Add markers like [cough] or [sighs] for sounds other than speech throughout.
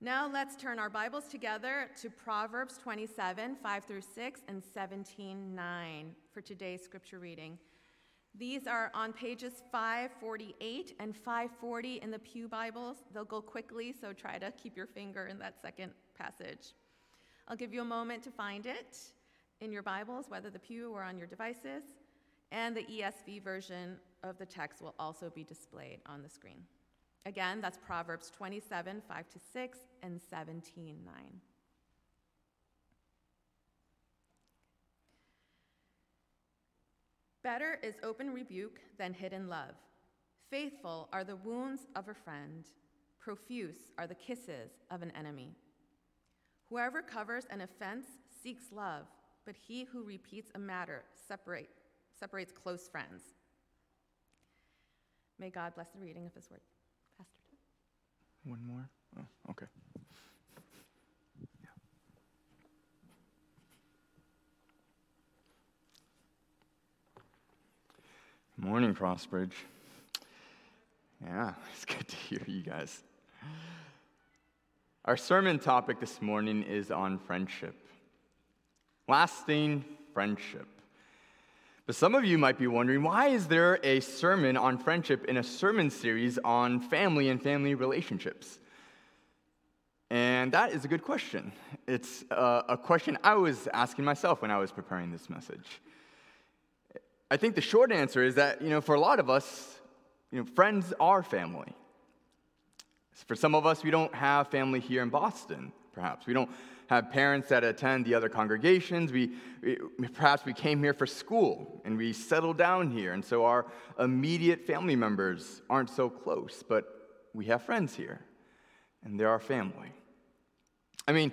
Now let's turn our Bibles together to Proverbs 27, 5 through 6, and 17, 9 for today's scripture reading. These are on pages 548 and 540 in the Pew Bibles. They'll go quickly, so try to keep your finger in that second passage. I'll give you a moment to find it in your Bibles, whether the Pew or on your devices, and the ESV version of the text will also be displayed on the screen. Again, that's Proverbs 27, 5 to 6, and 17, 9. Better is open rebuke than hidden love. Faithful are the wounds of a friend, profuse are the kisses of an enemy. Whoever covers an offense seeks love, but he who repeats a matter separate, separates close friends. May God bless the reading of his word. One more? Oh, okay. Morning, Crossbridge. Yeah, [laughs] it's good to hear you guys. Our sermon topic this morning is on friendship. Lasting friendship. But some of you might be wondering why is there a sermon on friendship in a sermon series on family and family relationships? And that is a good question. It's uh, a question I was asking myself when I was preparing this message. I think the short answer is that, you know, for a lot of us, you know, friends are family. For some of us, we don't have family here in Boston, perhaps. We don't have parents that attend the other congregations. We, we, perhaps we came here for school and we settled down here, and so our immediate family members aren't so close, but we have friends here, and they're our family. I mean,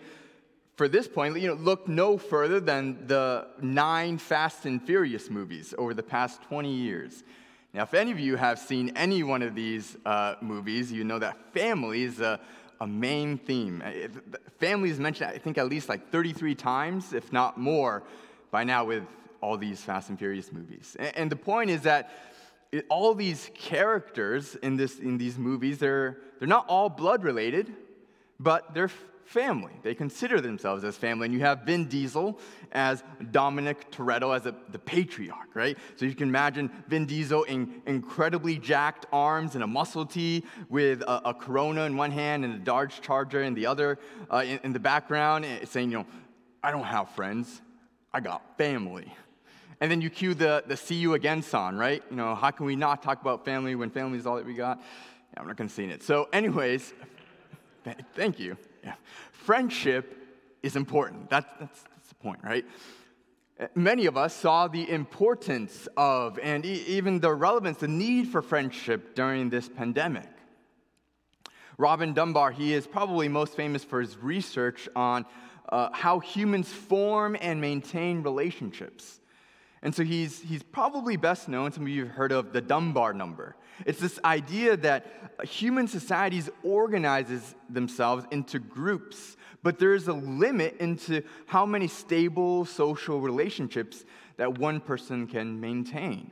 for this point, you know, look no further than the nine Fast and Furious movies over the past 20 years. Now, if any of you have seen any one of these uh, movies, you know that family is a a main theme. Uh, family is mentioned, I think, at least like 33 times, if not more, by now with all these Fast and Furious movies. And the point is that all these characters in, this, in these movies, they're, they're not all blood related, but they're family. They consider themselves as family. And you have Vin Diesel as Dominic Toretto as a, the patriarch, right? So you can imagine Vin Diesel in incredibly jacked arms and a muscle tee with a, a Corona in one hand and a Dodge Charger in the other uh, in, in the background, eh, saying, you know, I don't have friends, I got family. And then you cue the, the see you again song, right? You know, how can we not talk about family when family is all that we got? Yeah, I'm not going to sing it. So, anyways, [laughs] thank you. Friendship is important. That, that's, that's the point, right? Many of us saw the importance of and e- even the relevance, the need for friendship during this pandemic. Robin Dunbar, he is probably most famous for his research on uh, how humans form and maintain relationships. And so he's, he's probably best known, some of you have heard of the Dunbar number. It's this idea that human societies organizes themselves into groups, but there is a limit into how many stable social relationships that one person can maintain.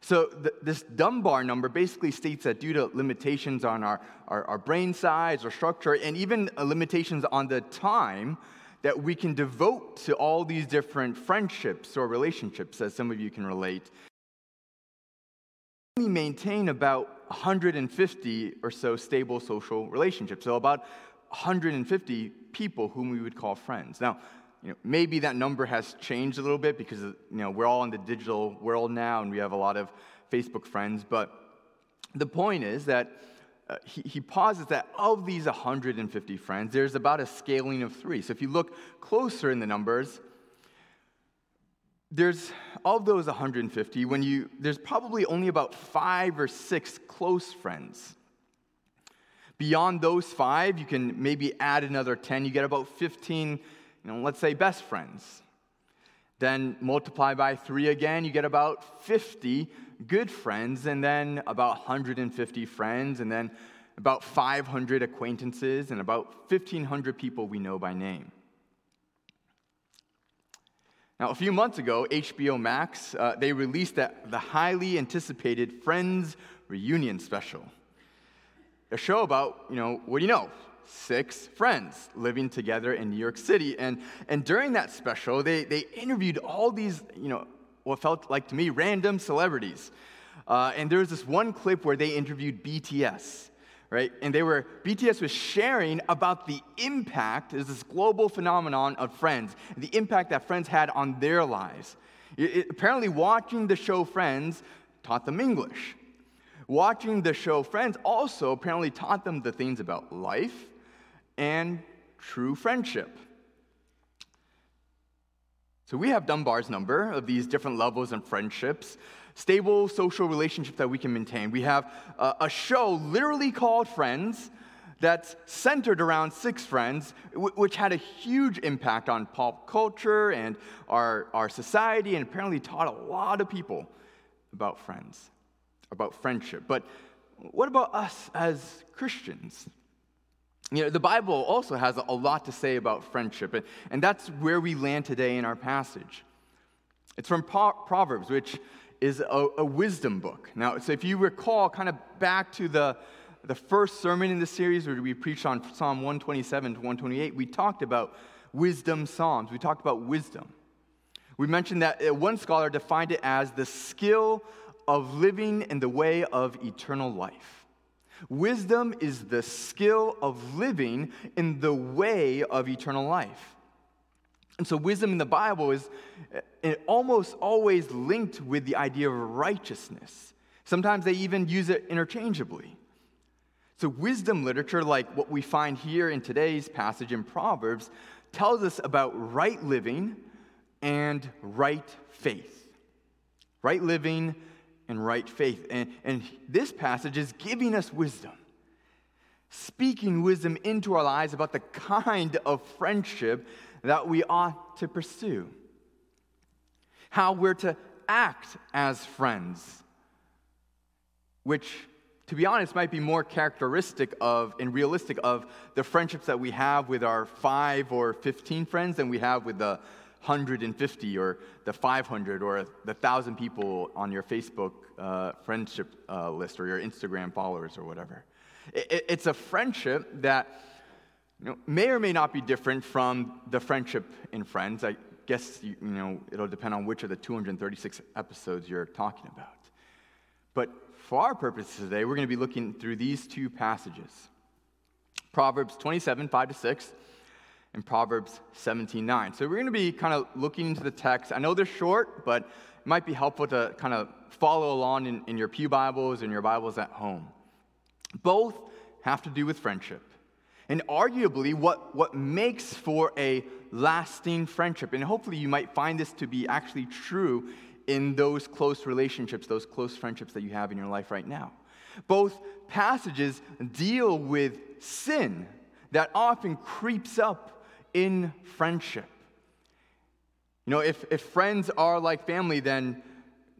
So, th- this Dunbar number basically states that due to limitations on our, our, our brain size or structure, and even limitations on the time that we can devote to all these different friendships or relationships, as some of you can relate. We maintain about 150 or so stable social relationships, so about 150 people whom we would call friends. Now, you know, maybe that number has changed a little bit because you know, we're all in the digital world now and we have a lot of Facebook friends, but the point is that uh, he, he posits that of these 150 friends, there's about a scaling of three. So if you look closer in the numbers, there's of those 150 when you there's probably only about five or six close friends beyond those five you can maybe add another 10 you get about 15 you know let's say best friends then multiply by three again you get about 50 good friends, and then about 150 friends, and then about 500 acquaintances, and about 1,500 people we know by name. Now, a few months ago, HBO Max, uh, they released that, the highly anticipated Friends Reunion special. A show about, you know, what do you know? six friends living together in New York City. And, and during that special, they, they interviewed all these, you know, what felt like to me random celebrities. Uh, and there was this one clip where they interviewed BTS, right? And they were, BTS was sharing about the impact, is this global phenomenon of Friends, the impact that Friends had on their lives. It, it, apparently, watching the show Friends taught them English. Watching the show Friends also apparently taught them the things about life and true friendship. So we have Dunbar's number of these different levels and friendships, stable social relationships that we can maintain. We have a, a show literally called Friends that's centered around six friends, which had a huge impact on pop culture and our, our society, and apparently taught a lot of people about friends, about friendship. But what about us as Christians? You know, the Bible also has a lot to say about friendship, and, and that's where we land today in our passage. It's from Proverbs, which is a, a wisdom book. Now, so if you recall, kind of back to the, the first sermon in the series where we preached on Psalm 127 to 128, we talked about wisdom psalms. We talked about wisdom. We mentioned that uh, one scholar defined it as the skill of living in the way of eternal life. Wisdom is the skill of living in the way of eternal life. And so, wisdom in the Bible is uh, almost always linked with the idea of righteousness. Sometimes they even use it interchangeably. So, wisdom literature, like what we find here in today's passage in Proverbs, tells us about right living and right faith. Right living and right faith. And, and this passage is giving us wisdom, speaking wisdom into our lives about the kind of friendship that we ought to pursue, how we're to act as friends, which to be honest, might be more characteristic of and realistic of the friendships that we have with our five or 15 friends than we have with the 150 or the 500 or the 1,000 people on your Facebook uh, friendship uh, list or your Instagram followers or whatever. It, it's a friendship that you know, may or may not be different from the friendship in Friends. I guess you, you know, it'll depend on which of the 236 episodes you're talking about. But for our purposes today, we're going to be looking through these two passages Proverbs 27, 5 to 6, and Proverbs 17, 9. So we're going to be kind of looking into the text. I know they're short, but it might be helpful to kind of follow along in, in your Pew Bibles and your Bibles at home. Both have to do with friendship. And arguably, what, what makes for a lasting friendship, and hopefully you might find this to be actually true in those close relationships, those close friendships that you have in your life right now. Both passages deal with sin that often creeps up in friendship. You know, if, if friends are like family, then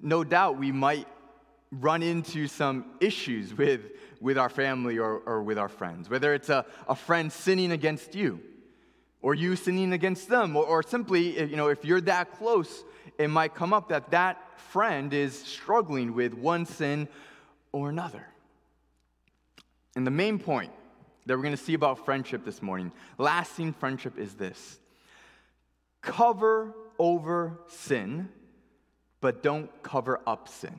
no doubt we might run into some issues with, with our family or, or with our friends, whether it's a, a friend sinning against you or you sinning against them, or, or simply, you know, if you're that close it might come up that that friend is struggling with one sin or another. And the main point that we're going to see about friendship this morning, lasting friendship, is this cover over sin, but don't cover up sin.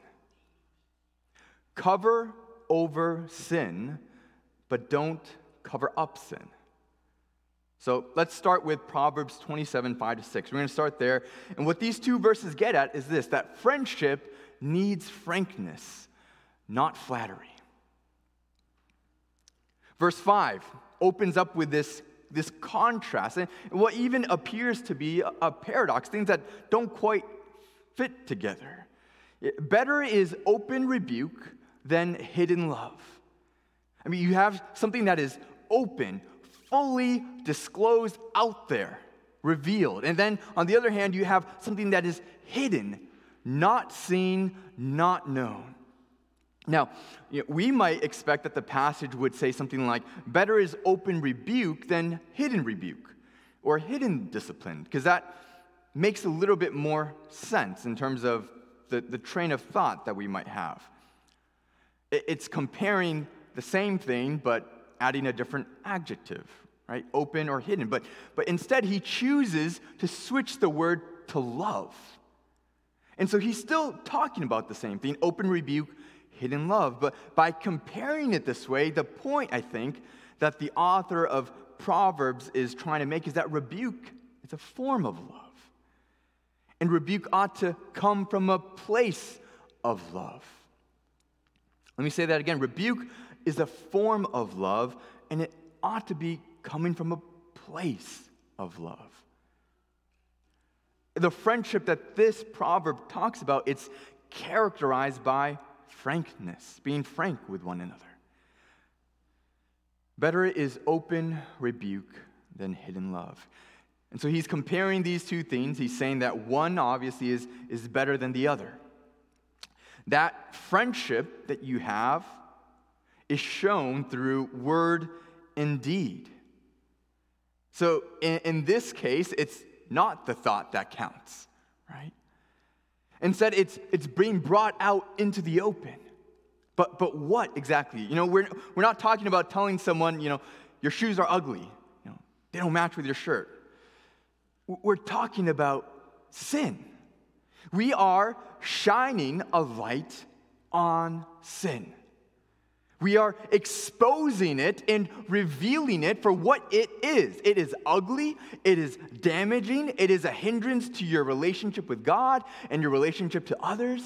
Cover over sin, but don't cover up sin. So let's start with Proverbs 27, 5 to 6. We're going to start there. And what these two verses get at is this that friendship needs frankness, not flattery. Verse 5 opens up with this, this contrast and what even appears to be a, a paradox, things that don't quite fit together. Better is open rebuke than hidden love. I mean, you have something that is open, fully disclosed out there, revealed. And then on the other hand, you have something that is hidden, not seen, not known. Now, you know, we might expect that the passage would say something like, better is open rebuke than hidden rebuke or hidden discipline, because that makes a little bit more sense in terms of the, the train of thought that we might have. It's comparing the same thing, but adding a different adjective, right? Open or hidden. But, but instead, he chooses to switch the word to love. And so he's still talking about the same thing open rebuke, hidden love. But by comparing it this way, the point, I think, that the author of Proverbs is trying to make is that rebuke is a form of love. And rebuke ought to come from a place of love. Let me say that again. Rebuke is a form of love, and it ought to be coming from a place of love. The friendship that this proverb talks about, it's characterized by frankness, being frank with one another. Better is open rebuke than hidden love. And so he's comparing these two things. He's saying that one obviously is, is better than the other. That friendship that you have is shown through word and deed. So in, in this case, it's not the thought that counts, right? Instead, it's, it's being brought out into the open. But, but what exactly? You know, we're, we're not talking about telling someone, you know, your shoes are ugly, you know, they don't match with your shirt. We're talking about sin. We are shining a light on sin. We are exposing it and revealing it for what it is. It is ugly, it is damaging, it is a hindrance to your relationship with God and your relationship to others.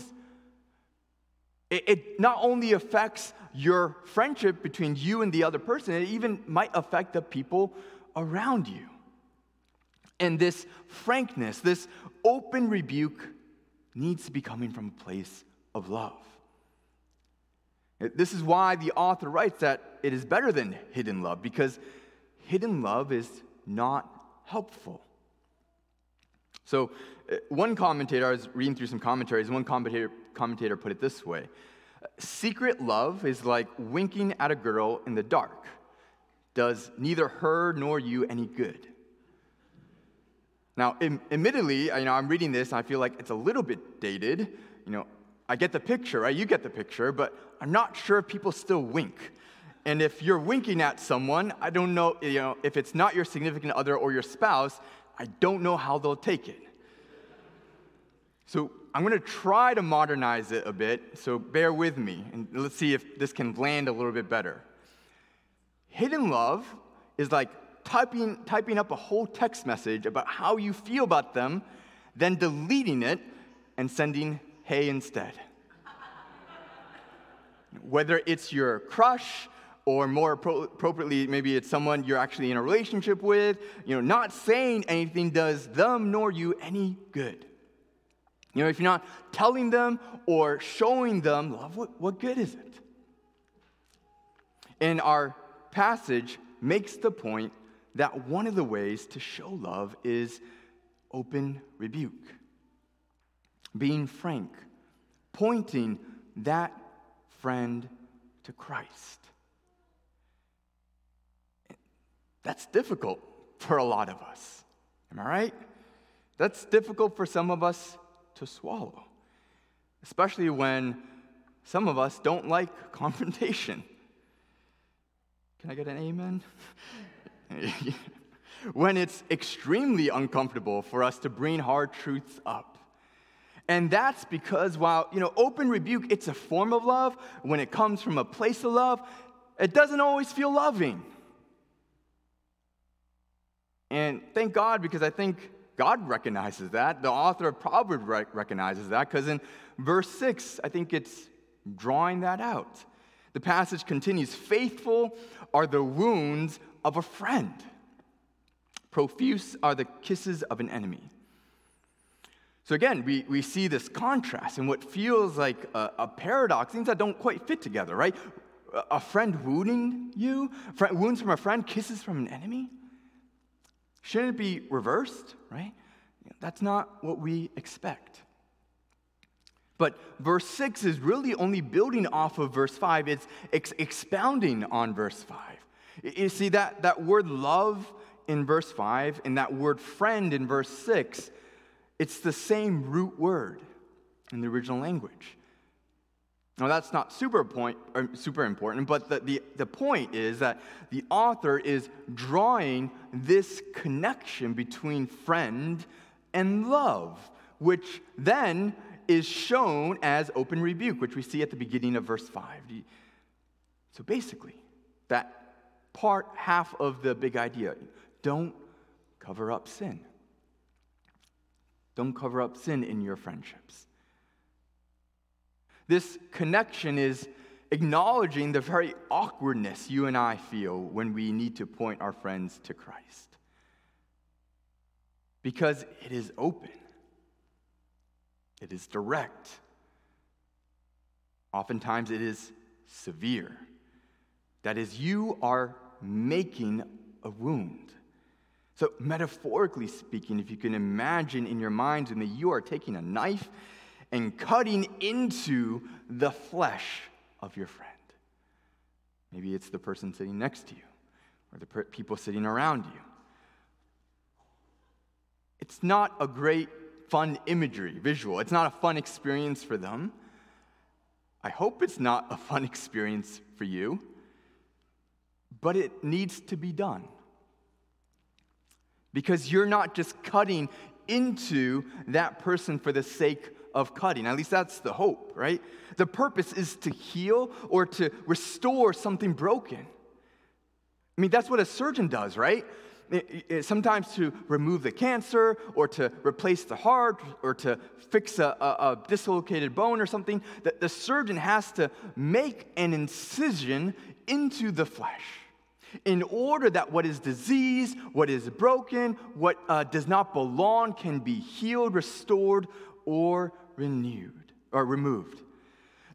It, it, not only affects your friendship between you and the other person, it even might affect the people around you. And this frankness, this open rebuke, needs to be coming from a place of love. This is why the author writes that it is better than hidden love, because hidden love is not helpful. So, uh, one commentator, I was reading through some commentaries, one commentator, commentator put it this way Secret love is like winking at a girl in the dark, does neither her nor you any good. Now, admittedly, you know, I'm reading this and I feel like it's a little bit dated. You know, I get the picture, right? You get the picture, but I'm not sure if people still wink. And if you're winking at someone, I don't know, you know, if it's not your significant other or your spouse, I don't know how they'll take it. So I'm going to try to modernize it a bit, so bear with me, and let's see if this can land a little bit better. Hidden love is like typing, typing up a whole text message about how you feel about them, then deleting it and sending hey instead. Whether it's your crush, or more appropriately, maybe it's someone you're actually in a relationship with, you know, not saying anything does them nor you any good. You know, if you're not telling them or showing them love, what, what good is it? And our passage makes the point that one of the ways to show love is open rebuke being frank, pointing that friend to Christ. That's difficult for a lot of us. Am I right? That's difficult for some of us to swallow, especially when some of us don't like [laughs] confrontation. Can I get an amen? [laughs] when it's extremely uncomfortable for us to bring hard truths up. And that's because while, you know, open rebuke, it's a form of love, when it comes from a place of love, it doesn't always feel loving. And thank God, because I think God recognizes that. The author of Proverbs recognizes that, because in verse 6, I think it's drawing that out. The passage continues Faithful are the wounds of a friend, profuse are the kisses of an enemy. So again, we, we see this contrast in what feels like a, a paradox, things that don't quite fit together, right? A friend wounding you, wounds from a friend, kisses from an enemy. Shouldn't it be reversed, right? That's not what we expect. But verse 6 is really only building off of verse 5. It's ex- expounding on verse 5. You see, that, that word love in verse 5 and that word friend in verse 6 it's the same root word in the original language. Now, that's not super, point, super important, but the, the, the point is that the author is drawing this connection between friend and love, which then is shown as open rebuke, which we see at the beginning of verse 5. So basically, that part, half of the big idea don't cover up sin. Don't cover up sin in your friendships. This connection is acknowledging the very awkwardness you and I feel when we need to point our friends to Christ. Because it is open, it is direct, oftentimes it is severe. That is, you are making a wound. So, metaphorically speaking, if you can imagine in your minds when you are taking a knife and cutting into the flesh of your friend. Maybe it's the person sitting next to you or the people sitting around you. It's not a great, fun imagery, visual. It's not a fun experience for them. I hope it's not a fun [laughs] experience for you, but it needs to be done. Because you're not just cutting into that person for the sake of cutting. At least that's the hope, right? The purpose is to heal or to restore something broken. I mean, that's what a surgeon does, right? Sometimes to remove the cancer or to replace the heart or to fix a, a, a dislocated bone or something, the, the surgeon has to make an incision into the flesh in order that what is diseased, what is broken, what uh, does not belong can be healed, restored, or renewed or removed.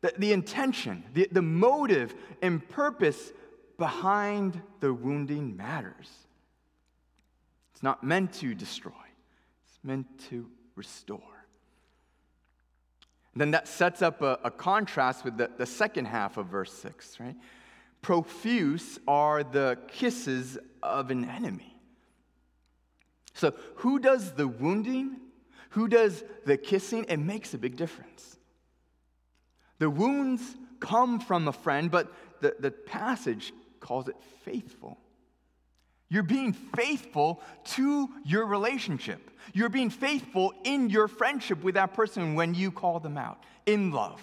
The, the intention, the, the motive and purpose behind the wounding matters. It's not meant to destroy, it's meant to restore. And then that sets up a, a contrast with the, the second half of verse 6, right? Profuse are the kisses of an enemy. So, who does the wounding who does the kissing, it makes a big difference. The wounds come from a friend, but the, the passage calls it faithful. You're being faithful to your relationship. You're being faithful in your friendship with that person when you call them out in love.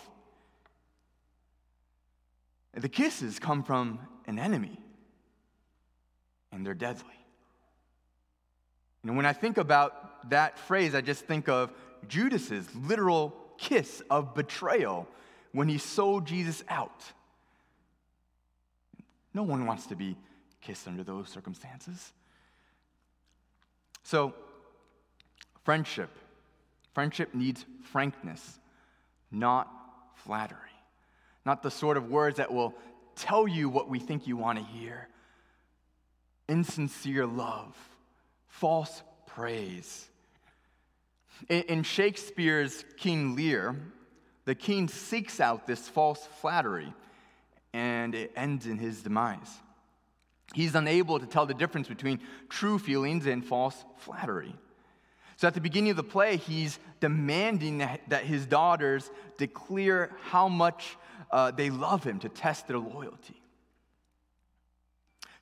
The kisses come from an enemy, and they're deadly. And when I think about that phrase, I just think of Judas's literal kiss of betrayal when he sold Jesus out. No one wants to be kissed under those circumstances. So, friendship. Friendship needs frankness, not flattery. Not the sort of words that will tell you what we think you want to hear. Insincere love, false praise. In, Shakespeare's King Lear, the king seeks out this false flattery, and it ends in his demise. He's unable to tell the difference between true feelings and false flattery. So at the beginning of the play, he's demanding that, his daughters declare how much uh, they love him to test their loyalty.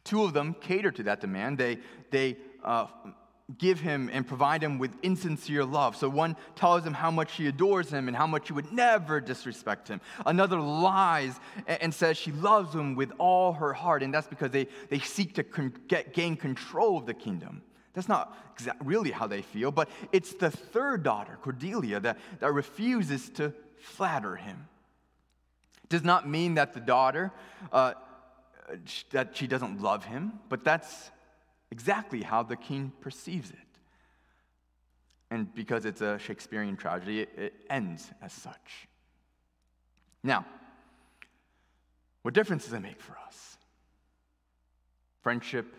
Two of them cater to that demand. They, they uh, give him and provide him with insincere love. So one tells him how much she adores him and how much she would never disrespect him. Another lies and says she loves him with all her heart, and that's because they, they seek to con- get, gain control of the kingdom. That's not really how they feel, but it's the third daughter, Cordelia, that, that refuses to flatter him. Does not mean that the daughter, uh, that she doesn't love him, but that's exactly how the king perceives it. And because it's a Shakespearean tragedy, it, it ends as such. Now, what difference does it make for us? Friendship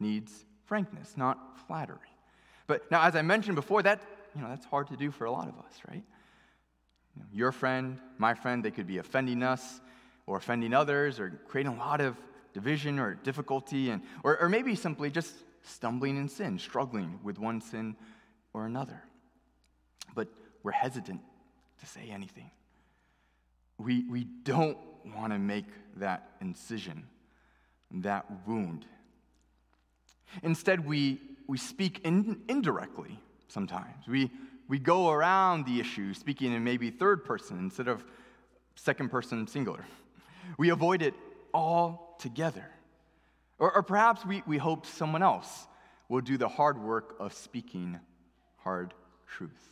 needs frankness, not flattery. But now, as I mentioned before, that you know that's hard to do for a lot of us, right? You know, your friend, my friend, they could be offending us or offending others or creating a lot of division or difficulty, and, or, or maybe simply just stumbling in sin, struggling with one sin or another. But we're hesitant to say anything. we, we don't want to make that incision, that wound. Instead, we, we speak in, indirectly sometimes. We, we go around the issue, speaking in maybe third person instead of second person singular. We avoid it altogether. Or, or perhaps we, we hope someone else will do the hard work of speaking hard truth.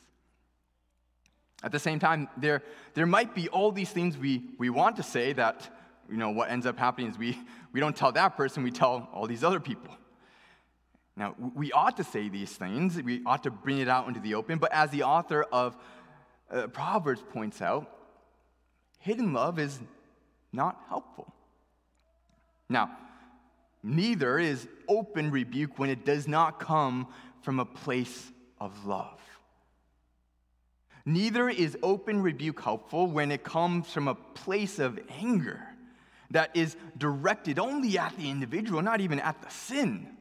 At the same time, there, there might be all these things we, we want to say that, you know, what ends up happening is we, we don't tell that person, we tell all these other people. Now, we ought to say these things, we ought to bring it out into the open, but as the author of uh, Proverbs points out, hidden love is not helpful. Now, neither is open rebuke when it does not come from a place of love. Neither is open rebuke helpful when it comes from a place of anger that is directed only at the individual, not even at the sin.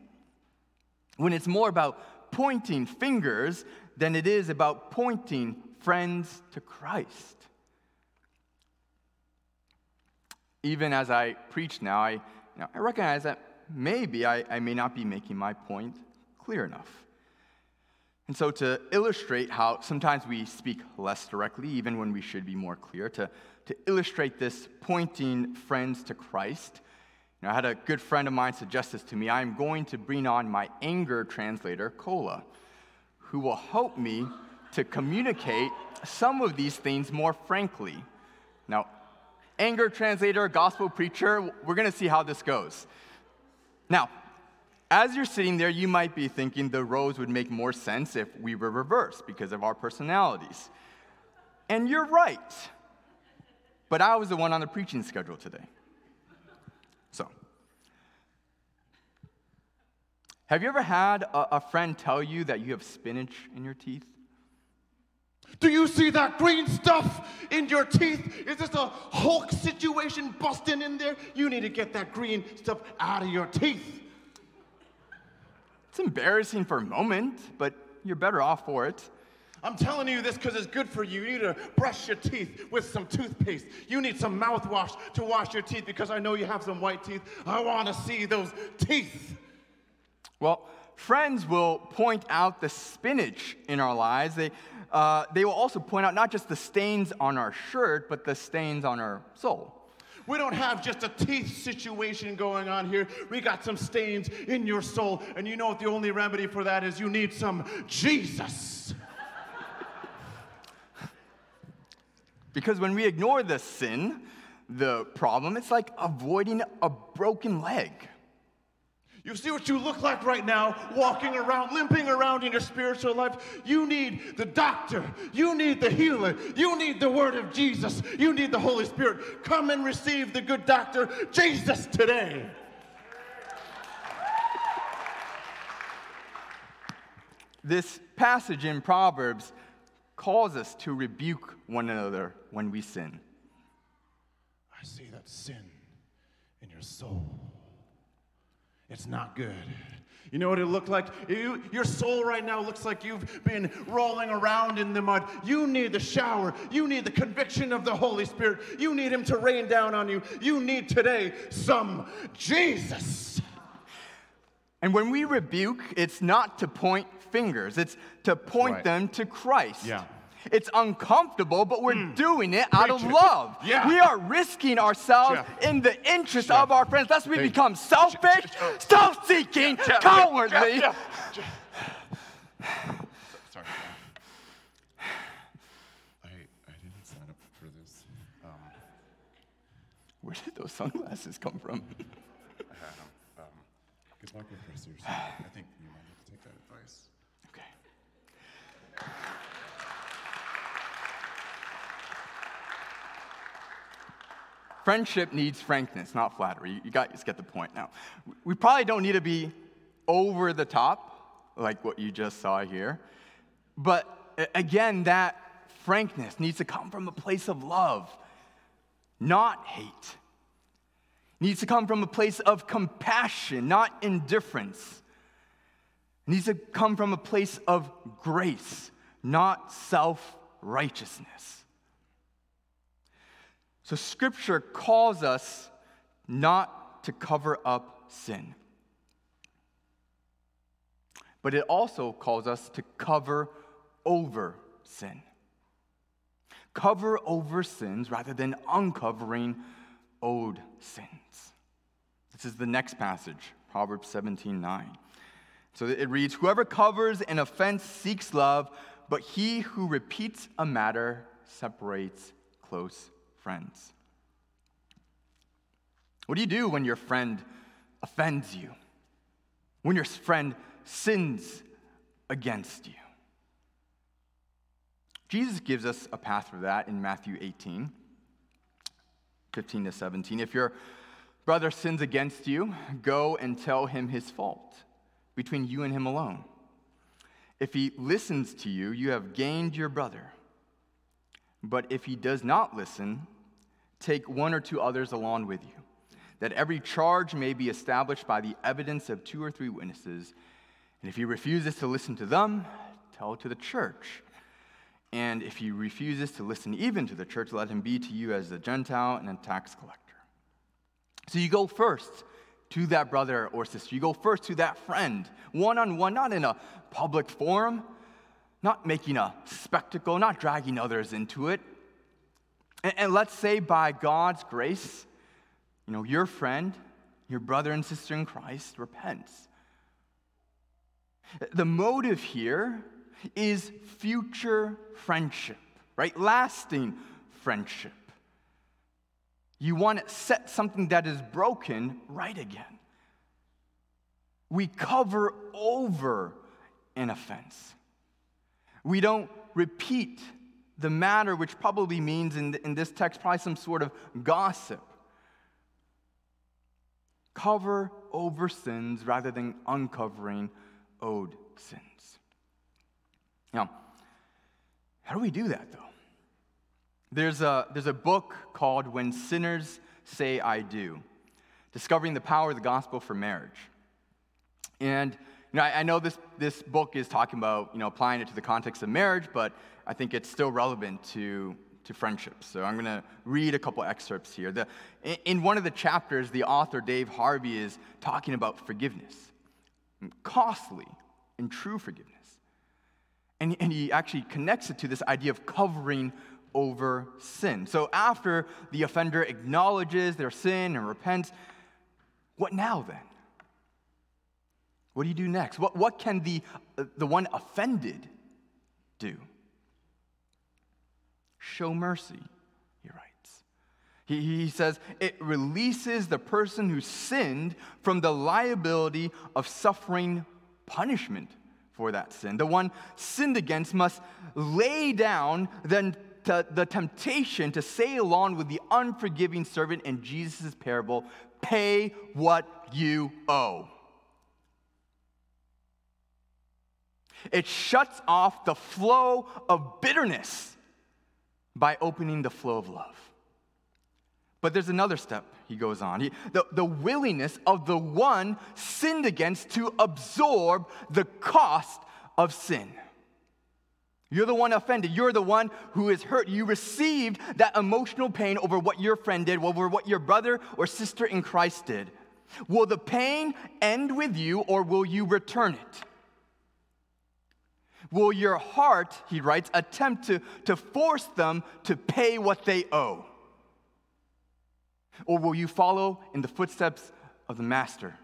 When it's more about pointing fingers than it is about pointing friends to Christ. Even as I preach now, I, you know, I recognize that maybe I, I may not be making my point clear enough. And so, to illustrate how sometimes we speak less directly, even when we should be more clear, to, to illustrate this pointing friends to Christ, you know, I had a good friend of mine suggest this to me. I'm going to bring on my anger translator, Cola, who will help me to communicate some of these things more frankly. Now, anger translator, gospel preacher, we're going to see how this goes. Now, as you're sitting there, you might be thinking the roles would make more sense if we were reversed because of our personalities. And you're right. But I was the one on the preaching schedule today. So, have you ever had a, a friend tell you that you have spinach in your teeth? Do you see that green stuff in your teeth? Is this a Hulk situation busting in there? You need to get that green stuff out of your teeth. It's embarrassing for a moment, but you're better off for it. I'm telling you this because it's good for you. You need to brush your teeth with some toothpaste. You need some mouthwash to wash your teeth because I know you have some white teeth. I want to see those teeth. Well, friends will point out the spinach in our lives. They, uh, they will also point out not just the stains on our shirt, but the stains on our soul. We don't have just a teeth situation going on here. We got some stains in your soul. And you know what the only remedy for that is? You need some Jesus. Because when we ignore the sin, the problem, it's like avoiding a broken leg. You see what you look like right now, walking around, limping around in your spiritual life. You need the doctor. You need the healer. You need the word of Jesus. You need the Holy Spirit. Come and receive the good doctor, Jesus, today. This passage in Proverbs calls us to rebuke one another when we sin. I see that sin in your soul. It's not good. You know what it looked like? You, your soul right now looks like you've been rolling around in the mud. You need the shower. You need the conviction of the Holy Spirit. You need Him to rain down on you. You need today some Jesus. And when we rebuke, it's not to point fingers, it's to point Right. them to Christ. Yeah. It's uncomfortable, but we're doing it out of it. love. Yeah. We are risking ourselves Yeah. in the interest Yeah. of our friends, lest we become selfish, self seeking, cowardly. [sighs] Sorry. I, I didn't sign up for this. Um, Where did those sunglasses come from? [laughs] I had 'em. Um, good luck with. I think you might have to take that advice. Friendship needs frankness, not flattery. You- guys get the point now. We probably don't need to be over the top, like what you just saw here. But again, that frankness needs to come from a place of love, not hate. Needs to come from a place of compassion, not indifference. Needs to come from a place of grace, not self righteousness. So, Scripture calls us not to cover up sin, but it also calls us to cover over sin. Cover over sins rather than uncovering old sins. This is the next passage, Proverbs 17 9. So it reads Whoever covers an offense seeks love, but he who repeats a matter separates close friends. What do you do when your friend offends you? When your friend sins against you? Jesus gives us a path for that in Matthew 18, 15 to 17. If your brother sins against you, go and tell him his fault between you and him alone. If he listens to you, you have gained your brother. But if he does not listen, take one or two others along with you, that every charge may be established by the evidence of two or three witnesses. And if he refuses to listen to them, tell it to the church. And if he refuses to listen even to the church, let him be to you as a Gentile and a tax collector. So you go first to that brother or sister. You go first to that friend, one on one, not in a public forum, not making a spectacle, not dragging others into it. And, and, let's say by God's grace, you know, your friend, your brother and sister in Christ repents. The motive here is future friendship, right? Lasting friendship. You want to set something that is broken right again. We cover over an offense. We don't repeat the matter, which probably means in, in this text, probably some sort of gossip. Cover over sins rather than uncovering owed sins. Now, how do we do that though? There's a, there's a book called When Sinners Say I Do Discovering the Power of the Gospel for Marriage. And you know, I, I, know this, this book is talking about you know, applying it to the context of marriage, but I think it's still relevant to, to friendships. So I'm going to read a couple excerpts here. The, in one of the chapters, the author, Dave Harvey, is talking about forgiveness costly and true forgiveness. And, and he actually connects it to this idea of covering over sin. So after the offender acknowledges their sin and repents, what now then? What do you do next? What, what can the, the one offended do? Show mercy, he writes. He, he says it releases the person who sinned from the liability of suffering punishment for that sin. The one sinned against must lay down then to the temptation to say along with the unforgiving servant in Jesus' parable pay what you owe. It shuts off the flow of bitterness by opening the flow of love. But there's another step, he goes on. He, the, the willingness of the one sinned against to absorb the cost of sin. You're the one offended. You're the one who is hurt. You received that emotional pain over what your friend did, over what your brother or sister in Christ did. Will the pain end with you or will you return it? Will your heart, he writes, attempt to, to force them to pay what they owe? Or will you follow in the footsteps of the Master,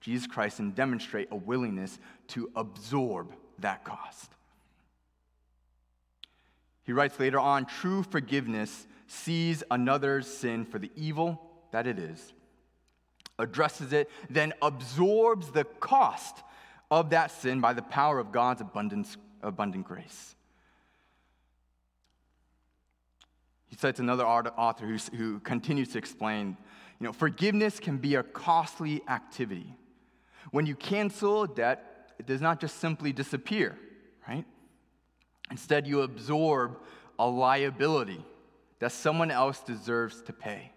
Jesus Christ, and demonstrate a willingness to absorb that cost? He writes later on true forgiveness sees another's sin for the evil that it is, addresses it, then absorbs the cost of that sin by the power of God's abundance, abundant grace. He cites another author who, who continues to explain you know, forgiveness can be a costly activity. When you cancel a debt, it does not just simply disappear, right? Instead, you absorb a liability that someone else deserves to pay.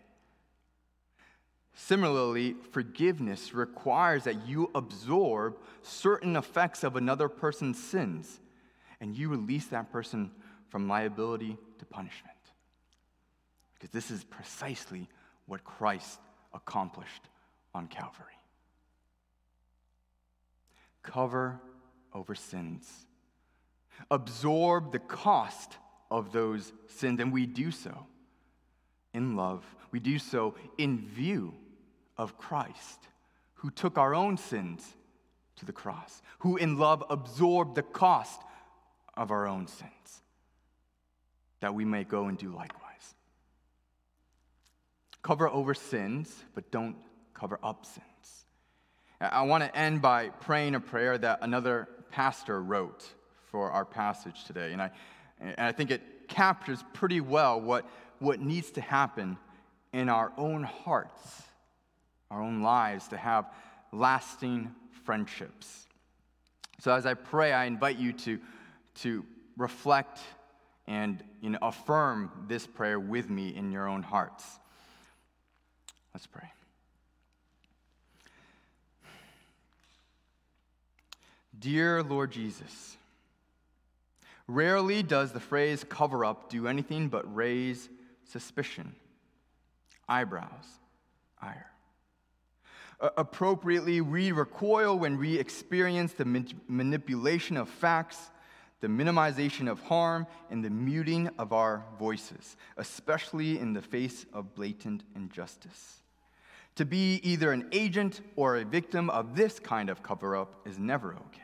Similarly, forgiveness requires that you absorb certain effects of another person's sins and you release that person from liability to punishment. Because this is precisely what Christ accomplished on Calvary. Cover over sins, absorb the cost of those sins, and we do so in love. We do so in view of Christ, who took our own sins to the cross, who in love absorbed the cost of our own sins, that we may go and do likewise. Cover over sins, but don't cover up sins. I want to end by praying a prayer that another pastor wrote for our passage today. And I, and I think it captures pretty well what, what needs to happen in our own hearts, our own lives, to have lasting friendships. So as I pray, I invite you to, to reflect and you know, affirm this prayer with me in your own hearts. Let's pray. Dear Lord Jesus, rarely does the phrase cover up do anything but raise suspicion, eyebrows, ire. Uh, appropriately, we recoil when we experience the ma- manipulation of facts, the minimization of harm, and the muting of our voices, especially in the face of blatant injustice. To be either an agent or a victim of this kind of cover up is never okay.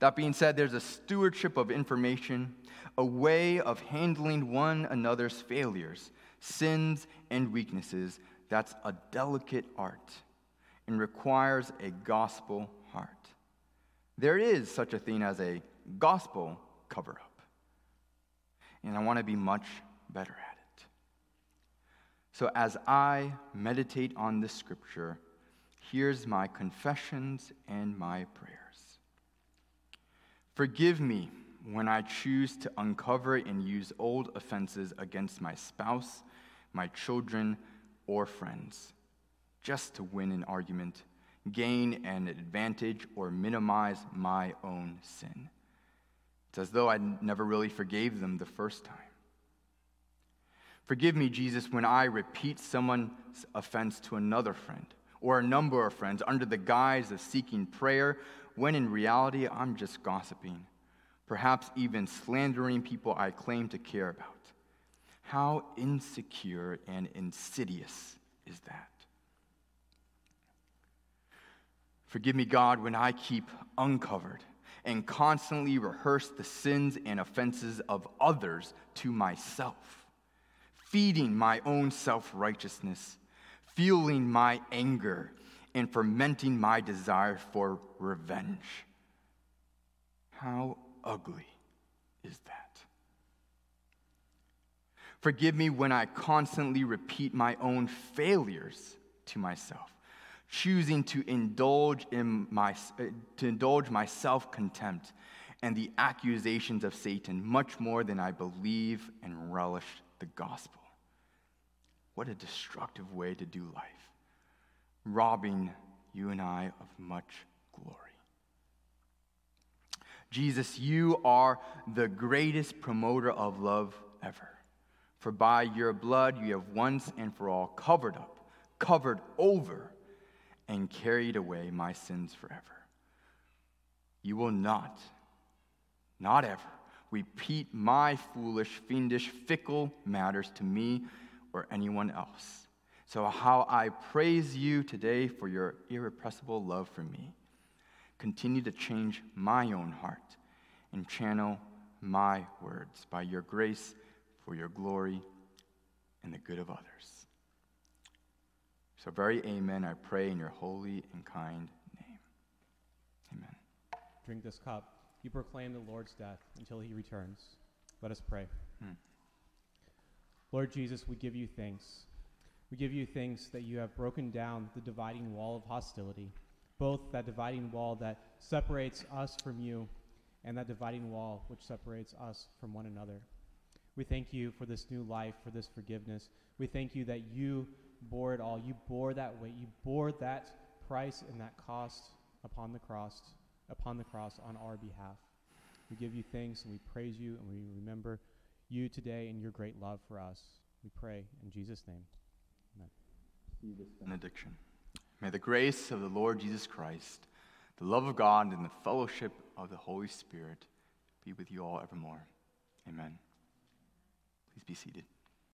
That being said, there's a stewardship of information, a way of handling one another's failures, sins, and weaknesses that's a delicate art and requires a gospel heart. There is such a thing as a gospel cover up. And I want to be much better at it. So, as I meditate on this scripture, here's my confessions and my prayers. Forgive me when I choose to uncover and use old offenses against my spouse, my children, or friends, just to win an argument, gain an advantage, or minimize my own sin. It's as though I never really forgave them the first time. Forgive me, Jesus, when I repeat someone's offense to another friend or a number of friends under the guise of seeking prayer when in reality I'm just gossiping, perhaps even slandering people I claim to care about. How insecure and insidious is that? Forgive me, God, when I keep uncovered and constantly rehearse the sins and offenses of others to myself, feeding my own self righteousness, fueling my anger and fermenting my desire for revenge. How ugly is that? Forgive me when I constantly repeat my own failures to myself, choosing to indulge in my uh, to indulge my self-contempt and the accusations of Satan much more than I believe and relish the gospel. What a destructive way to do life robbing you and I of much glory. Jesus, you are the greatest promoter of love ever. For by your blood you have once and for all covered up, covered over, and carried away my sins forever. You will not, not ever, repeat my foolish, fiendish, fickle matters to me or anyone else. So, how I praise you today for your irrepressible love for me. Continue to change my own heart and channel my words by your grace for your glory and the good of others. So, very amen, I pray in your holy and kind name. Amen. Drink this cup. You proclaim the Lord's death until he returns. Let us pray. Hmm. Lord Jesus, we give you thanks we give you thanks that you have broken down the dividing wall of hostility, both that dividing wall that separates us from you and that dividing wall which separates us from one another. We thank you for this new life, for this forgiveness. We thank you that you bore it all. You bore that weight. You bore that price and that cost upon the cross, upon the cross on our behalf. We give you thanks and we praise you and we remember you today and your great love for us. We pray in Jesus' name. Amen. benediction. May the grace of the Lord Jesus Christ, the love of God, and the fellowship of the Holy Spirit be with you all evermore. Amen. Please be seated.